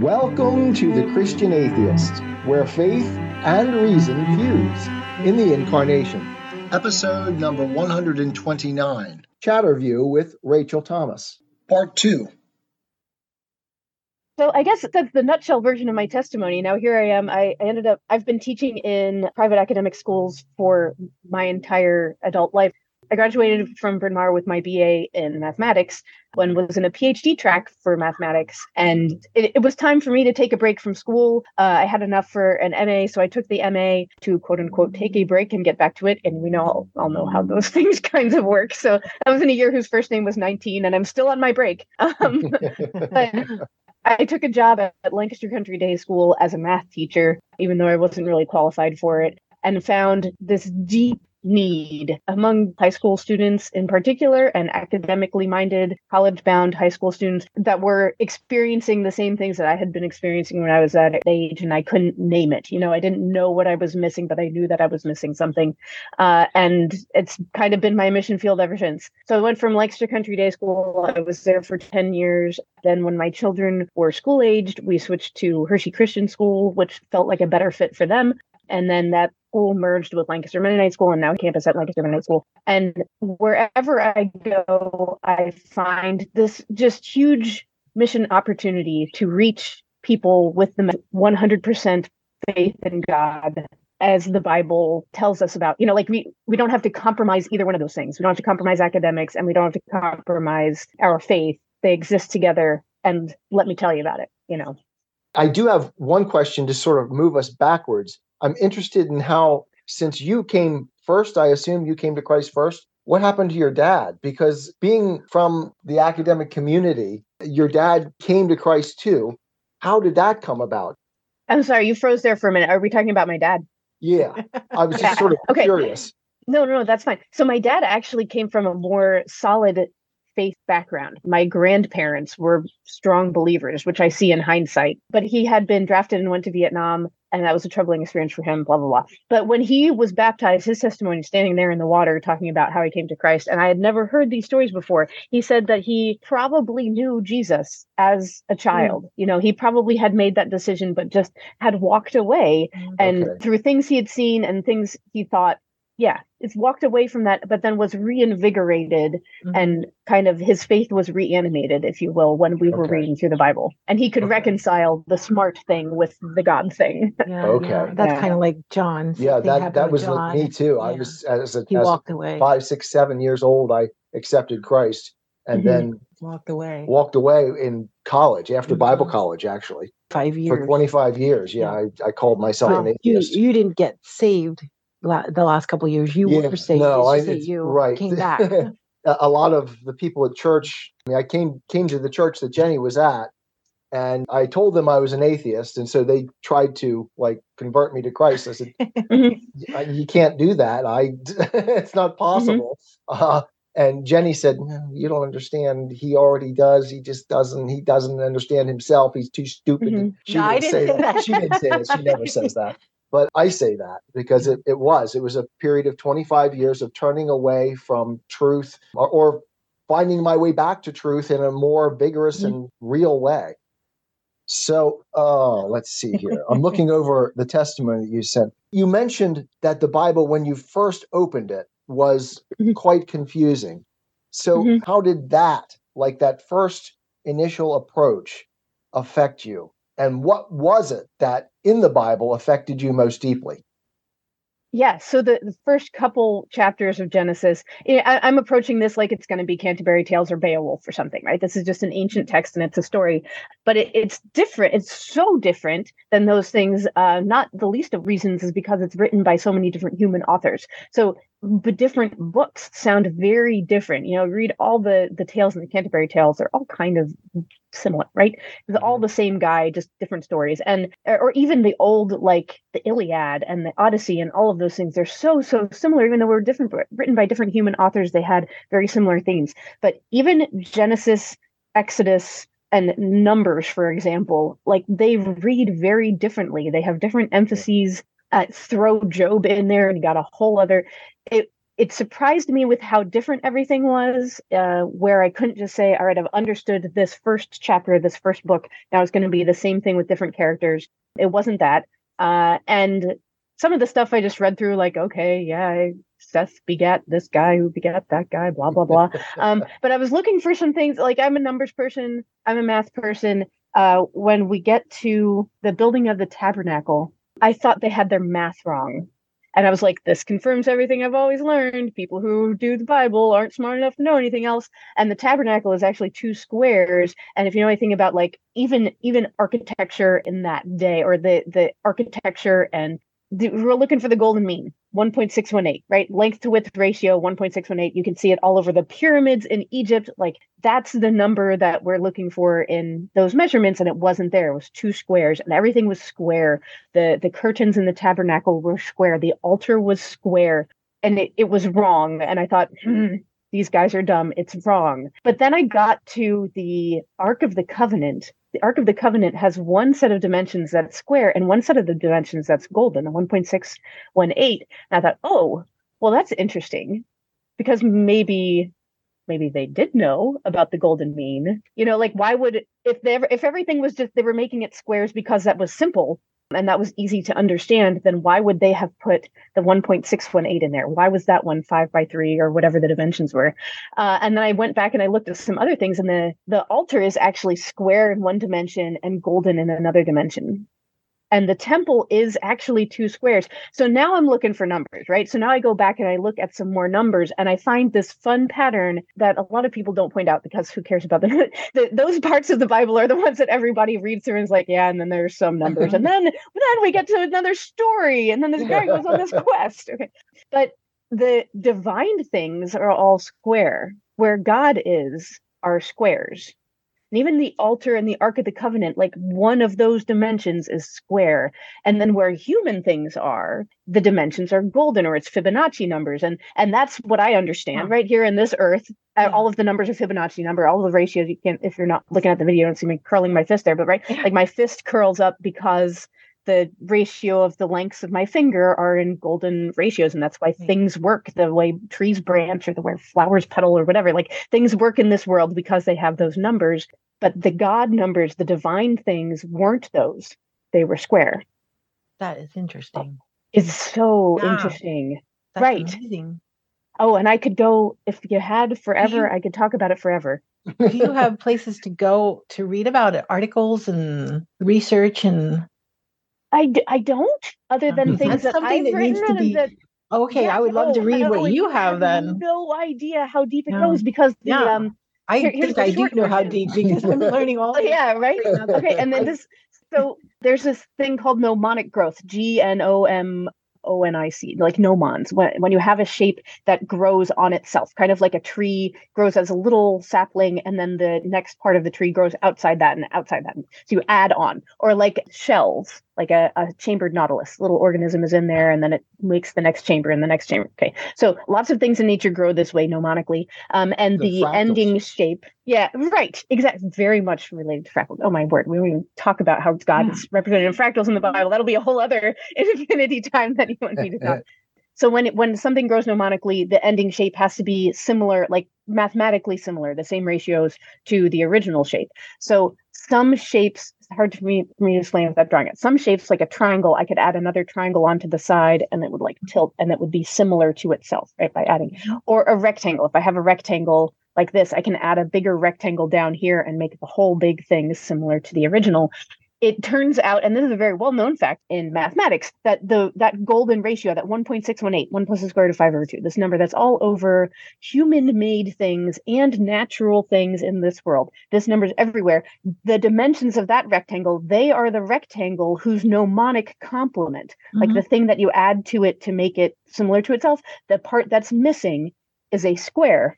Welcome to the Christian Atheist, where faith and reason fuse in the Incarnation. Episode number 129 Chatterview with Rachael Thomas. Part 2. So I guess that's the nutshell version of my testimony. Now here I am. I, I ended up I've been teaching in private academic schools for my entire adult life. I graduated from Bryn Mawr with my BA in mathematics when was in a PhD track for mathematics. And it, it was time for me to take a break from school. Uh, I had enough for an MA, so I took the MA to quote unquote take a break and get back to it. And we know all know how those things kinds of work. So I was in a year whose first name was 19, and I'm still on my break. Um, but I took a job at Lancaster Country Day School as a math teacher, even though I wasn't really qualified for it, and found this deep need among high school students in particular and academically minded college bound high school students that were experiencing the same things that I had been experiencing when I was that age and I couldn't name it. You know, I didn't know what I was missing, but I knew that I was missing something. Uh, and it's kind of been my mission field ever since. So I went from Lancaster Country Day School. I was there for 10 years. Then when my children were school aged, we switched to Hershey Christian School, which felt like a better fit for them. And then that school merged with Lancaster Mennonite School and now campus at Lancaster Mennonite School. And wherever I go, I find this just huge mission opportunity to reach people with the 100% faith in God as the Bible tells us about. You know, like we we don't have to compromise either one of those things. We don't have to compromise academics and we don't have to compromise our faith. They exist together and let me tell you about it, you know. I do have one question to sort of move us backwards. I'm interested in how, since you came first, I assume you came to Christ first. What happened to your dad? Because being from the academic community, your dad came to Christ too. How did that come about? I'm sorry, you froze there for a minute. Are we talking about my dad? Yeah, I was just sort of okay. curious. No, no, that's fine. So my dad actually came from a more solid faith background. My grandparents were strong believers, which I see in hindsight. But he had been drafted and went to Vietnam and that was a troubling experience for him, blah, blah, blah. But when he was baptized, his testimony standing there in the water talking about how he came to Christ, and I had never heard these stories before, he said that he probably knew Jesus as a child. Mm. You know, he probably had made that decision, but just had walked away. Mm. And okay. through things he had seen and things he thought yeah it's walked away from that but then was reinvigorated mm-hmm. and kind of his faith was reanimated if you will when we okay. were reading through the bible and he could okay. reconcile the smart thing with the god thing yeah, okay yeah. that's yeah. kind of like john yeah that that was john. me too yeah. i was as a, he as walked away five six seven years old i accepted christ and mm-hmm. then walked away walked away in college after mm-hmm. bible college actually five years for 25 years yeah, I, I called myself well, an atheist you, you didn't get saved the last couple years you yeah, were saved. No, I, you right. came back. a lot of the people at church. I mean, I came came to the church that Jenny was at, and I told them I was an atheist, and so they tried to like convert me to Christ. I said, "You can't do that. I it's not mm-hmm. possible." Mm-hmm. Uh, and Jenny said, no, "You don't understand. He already does. He just doesn't. He doesn't understand himself. He's too stupid." Mm-hmm. She no, didn't, say, that. that. She didn't say it. She never says that. But I say that because it, it was. It was a period of 25 years of turning away from truth or, or finding my way back to truth in a more vigorous mm-hmm. and real way. So, uh, let's see here. I'm looking over the testimony that you sent. You mentioned that the Bible, when you first opened it, was mm-hmm. quite confusing. So, mm-hmm. how did that, like that first initial approach, affect you? And what was it that in the Bible affected you most deeply? Yeah, so the, the first couple chapters of Genesis, I, I'm approaching this like it's going to be Canterbury Tales or Beowulf or something, right? This is just an ancient text and it's a story, but it, it's different. It's so different than those things. Uh, not the least of reasons is because it's written by so many different human authors. So the different books sound very different. You know, read all the the tales in the Canterbury Tales; they're all kind of similar, right? It's all mm-hmm. the same guy, just different stories. And or even the old like the Iliad and the Odyssey and all of those things, they're so so similar. Even though we're different, written by different human authors, they had very similar themes. But even Genesis, Exodus, and numbers for example like they read very differently they have different emphases uh, throw Job in there and you got a whole other it it surprised me with how different everything was, uh, where I couldn't just say, all right, I've understood this first chapter, of this first book. Now it's going to be the same thing with different characters. It wasn't that. Uh, and some of the stuff I just read through, like, okay, yeah, Seth begat this guy who begat that guy, blah, blah, blah. um, but I was looking for some things like I'm a numbers person, I'm a math person. Uh, when we get to the building of the tabernacle, I thought they had their math wrong. And I was like, this confirms everything I've always learned. People who do the Bible aren't smart enough to know anything else. And the tabernacle is actually two squares. And if you know anything about like even even architecture in that day or the the architecture and we're looking for the golden mean 1.618 right? Length to width ratio 1.618 you can see it all over the pyramids in egypt. Like that's the number that we're looking for in those measurements and it wasn't there. It was two squares and everything was square. The the curtains in the tabernacle were square. The altar was square. And it, it was wrong. And i thought hmm, these guys are dumb. It's wrong. But then i got to the ark of the covenant the Ark of the Covenant has one set of dimensions that's square and one set of the dimensions that's golden, the 1.618. And I thought, oh, well, that's interesting because maybe maybe they did know about the golden mean. You know, like why would if they ever, if everything was just they were making it squares because that was simple, and that was easy to understand, then why would they have put the 1.618 in there? Why was that one five by three or whatever the dimensions were? Uh, and then I went back and I looked at some other things, and the the altar is actually square in one dimension and golden in another dimension and the temple is actually two squares. So now I'm looking for numbers, right? So now I go back and I look at some more numbers and I find this fun pattern that a lot of people don't point out because who cares about them? the, those parts of the Bible are the ones that everybody reads through and is like, yeah, and then there's some numbers. and then then we get to another story and then this guy goes on this quest. Okay. But the divine things are all square. Where God is are squares. And even the altar and the Ark of the Covenant, like one of those dimensions is square. And then where human things are, the dimensions are golden or it's Fibonacci numbers. And and that's what I understand right here in this earth. Uh, yeah. All of the numbers are Fibonacci number, all the ratios you can't if you're not looking at the video, you don't see me curling my fist there, but right, like my fist curls up because the ratio of the lengths of my finger are in golden ratios and that's why mm. things work the way trees branch or the way flowers petal or whatever like things work in this world because they have those numbers but the god numbers the divine things weren't those they were square that is interesting it's so yeah. interesting that's right amazing. oh and i could go if you had forever you, i could talk about it forever do you have places to go to read about it articles and research and I, d- I don't, other than things That's that I've that written. Be... That, okay, yeah, I would love to read what you have then. No idea how deep it yeah. goes because the um. I here, think I do know how deep because I'm learning all. Oh, yeah, right. okay, and then this. So there's this thing called gnomonic growth. G N O M O-N-I-C, like gnomons, when, when you have a shape that grows on itself, kind of like a tree grows as a little sapling, and then the next part of the tree grows outside that and outside that. So you add on, or like shells, like a, a chambered nautilus, little organism is in there, and then it makes the next chamber and the next chamber. Okay, so lots of things in nature grow this way gnomonically, um, and the, the ending shape. Yeah, right, exactly. Very much related to fractals. Oh my word, we won't even talk about how God is represented in fractals in the Bible. That'll be a whole other infinity time that you want me to talk. So when it, when something grows gnomonically, the ending shape has to be similar, like mathematically similar, the same ratios to the original shape. So some shapes it's hard for me, for me to explain without drawing it. Some shapes, like a triangle, I could add another triangle onto the side and it would like tilt and it would be similar to itself, right? By adding, mm-hmm. or a rectangle. If I have a rectangle like this, I can add a bigger rectangle down here and make the whole big thing similar to the original it turns out, and this is a very well-known fact in mathematics, that the that golden ratio, that 1.618, 1 plus the square root of 5 over 2, this number that's all over human-made things and natural things in this world. This number is everywhere. The dimensions of that rectangle, they are the rectangle whose gnomonic complement, mm-hmm. like the thing that you add to it to make it similar to itself, the part that's missing is a square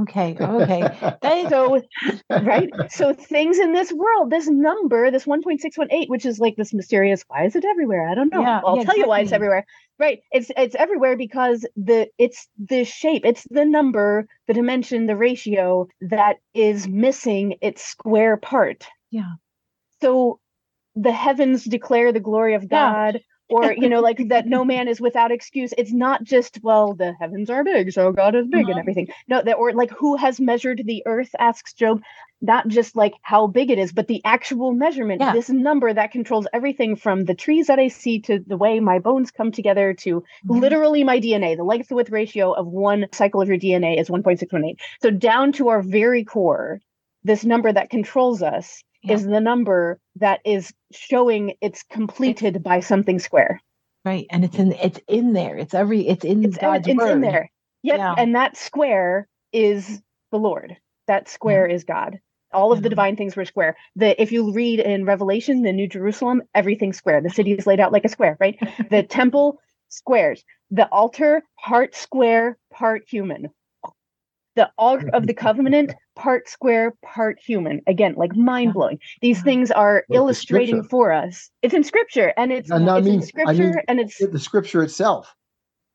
Okay. Okay. so, right. So things in this world, this number, this 1.618, which is like this mysterious, why is it everywhere? I don't know. Yeah, I'll yeah, tell exactly. you why it's everywhere. Right. It's it's everywhere because the it's the shape, it's the number, the dimension, the ratio that is missing its square part. Yeah. So the heavens declare the glory of God. Yeah or you know like that no man is without excuse it's not just well the heavens are big so god is big and Mhm. everything no that or like who has measured the earth asks Job not just like how big it is but the actual measurement Yeah. this number that controls everything from the trees that i see to the way my bones come together to Mhm. literally my dna the length to width ratio of one cycle of your dna is 1.618 so down to our very core this number that controls us Yeah. is the number that is showing it's completed by something square. Right. And it's in it's in there. It's every it's in It's, God's it's word. in there. Yep. Yeah. And that square is the Lord. That square mm-hmm. is God. All of the mm-hmm. divine things were square. The if you read in Revelation, the New Jerusalem, everything's square. The city is laid out like a square, right? the temple squares. The altar part square, part human. The ark of the covenant part square, part human. Again, like mind blowing. These things are Well, illustrating for us. It's in scripture, and it's, And I it's mean- in I scripture, mean, and it's the scripture itself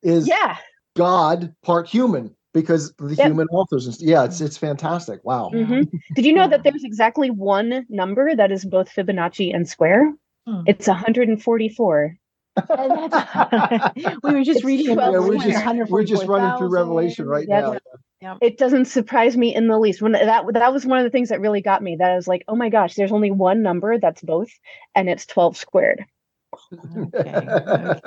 is yeah. God part human because the Yep. human authors. And, yeah, it's it's fantastic. Wow. Yeah. hmm Did you know that there's exactly one number that is both Fibonacci and square? Hmm. It's 144. We were just It's reading twelve about Yeah, we're just we're just running through Revelation right Yeah. now. It doesn't surprise me in the least. When that that was one of the things that really got me. That I was like, oh my gosh, there's only one number that's both, and it's 12 squared. Okay, okay.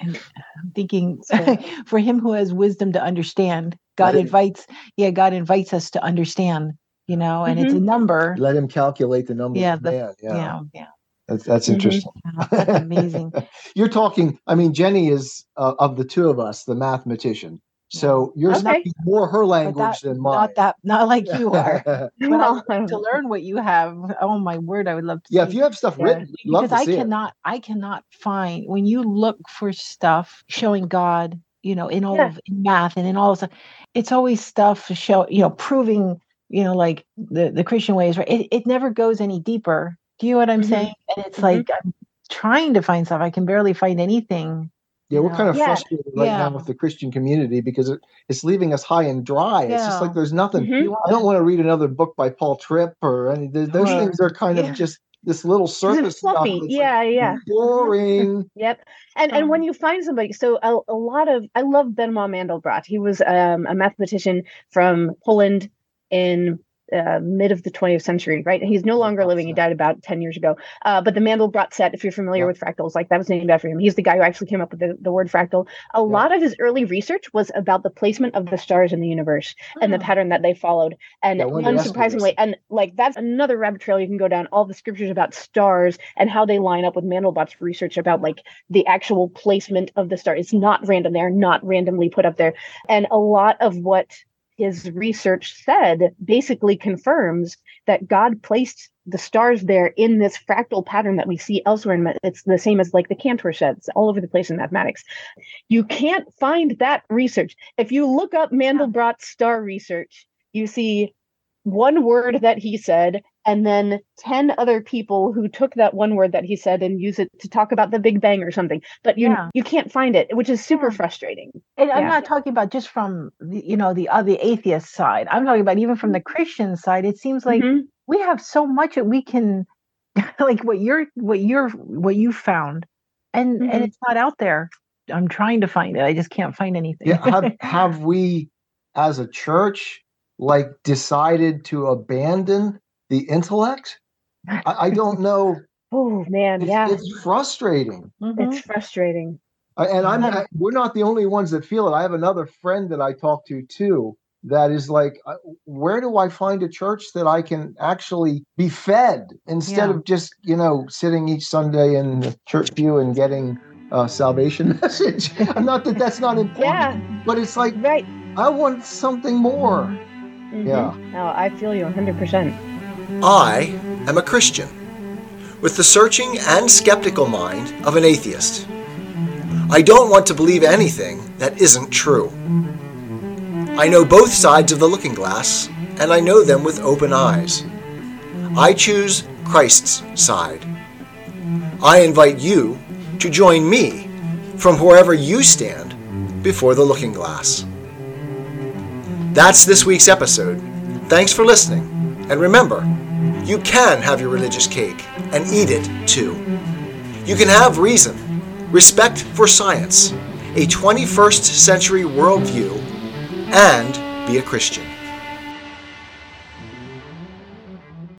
And I'm thinking So- for him who has wisdom to understand, God invites, yeah, God invites us to understand, you know, and it's a number. Let him calculate the number Yeah, the- man. Yeah, Yeah, yeah. that's, that's Mhm. interesting. That's amazing. You're talking. I mean, Jenny is uh, of the two of us the mathematician. So you're Okay. speaking more her language than mine. Not that, not like you are. But I Well, to learn what you have. Oh my word, I would love to. yeah, see. if you have stuff Yeah, written, love because to I see it. cannot, I cannot find when you look for stuff showing God, you know, in all Yeah. of in math and in all of stuff, it's always stuff to show, you know, proving, you know, like the the Christian ways, right? It it never goes any deeper. Do you know what I'm Mhm. saying? And it's Mhm. like I'm trying to find stuff. I can barely find anything. Yeah, we're kind of Yeah. frustrated right Yeah. now with the Christian community because it, it's leaving us high and dry. It's just like there's nothing. Mhm. I don't want to read another book by Paul Tripp or any. Those Or- things are kind yeah. of just this little surface stuff. fluffy. that's like Yeah, yeah. boring. Yep. And and when Um, you find somebody, so a, a lot of I love Benoit Mandelbrot. He was um, a mathematician from Poland in uh, mid of the 20th century, right? He's no longer living. He died about 10 years ago. Uh, but the Mandelbrot set, if you're familiar Yeah. with fractals, like that was named after him. He's the guy who actually came up with the, the word fractal. A lot of his early research was about the placement of the stars in the universe and the Hmm. pattern that they followed. And Yeah, I wanted to ask you this. unsurprisingly, and like that's another rabbit trail you can go down. All the scriptures about stars and how they line up with Mandelbrot's research about like the actual placement of the star. It's not random. They're not randomly put up there. And a lot of what his research said basically confirms that God placed the stars there in this fractal pattern that we see elsewhere. Ma- it's the same as like the Cantor sets all over the place in mathematics. You can't find that research. If you look up Mandelbrot's star research, you see one word that he said and then 10 other people who took that one word that he said and use it to talk about the big bang or something but you Yeah. you can't find it which is super Yeah. frustrating And I'm not talking about just from the, you know the other atheist side. I'm talking about even from the Christian side. It seems like Mhm. we have so much that we can like what you're what you're what you found and Mhm. and it's not out there i'm trying to find it i just can't find anything Yeah, have have we, as a church, like decided to abandon the intellect? I, I don't know. oh man It's, yeah it's frustrating. Mhm. it's frustrating I- and I'm I, we're not the only ones that feel it. I have another friend that I talk to too that is like, uh, where do I find a church that I can actually be fed instead Yeah. of just you know sitting each Sunday in the church pew and getting a salvation message? I'm not that that's not important, yeah but it's like right I want something more. Mhm. Yeah. no i feel you 100% I am a Christian, with the searching and skeptical mind of an atheist. I don't want to believe anything that isn't true. I know both sides of the looking glass, and I know them with open eyes. I choose Christ's side. I invite you to join me from wherever you stand before the looking glass. That's this week's episode. Thanks for listening. And remember, you can have your religious cake and eat it too. You can have reason respect for science, a 21st century worldview, and be a Christian.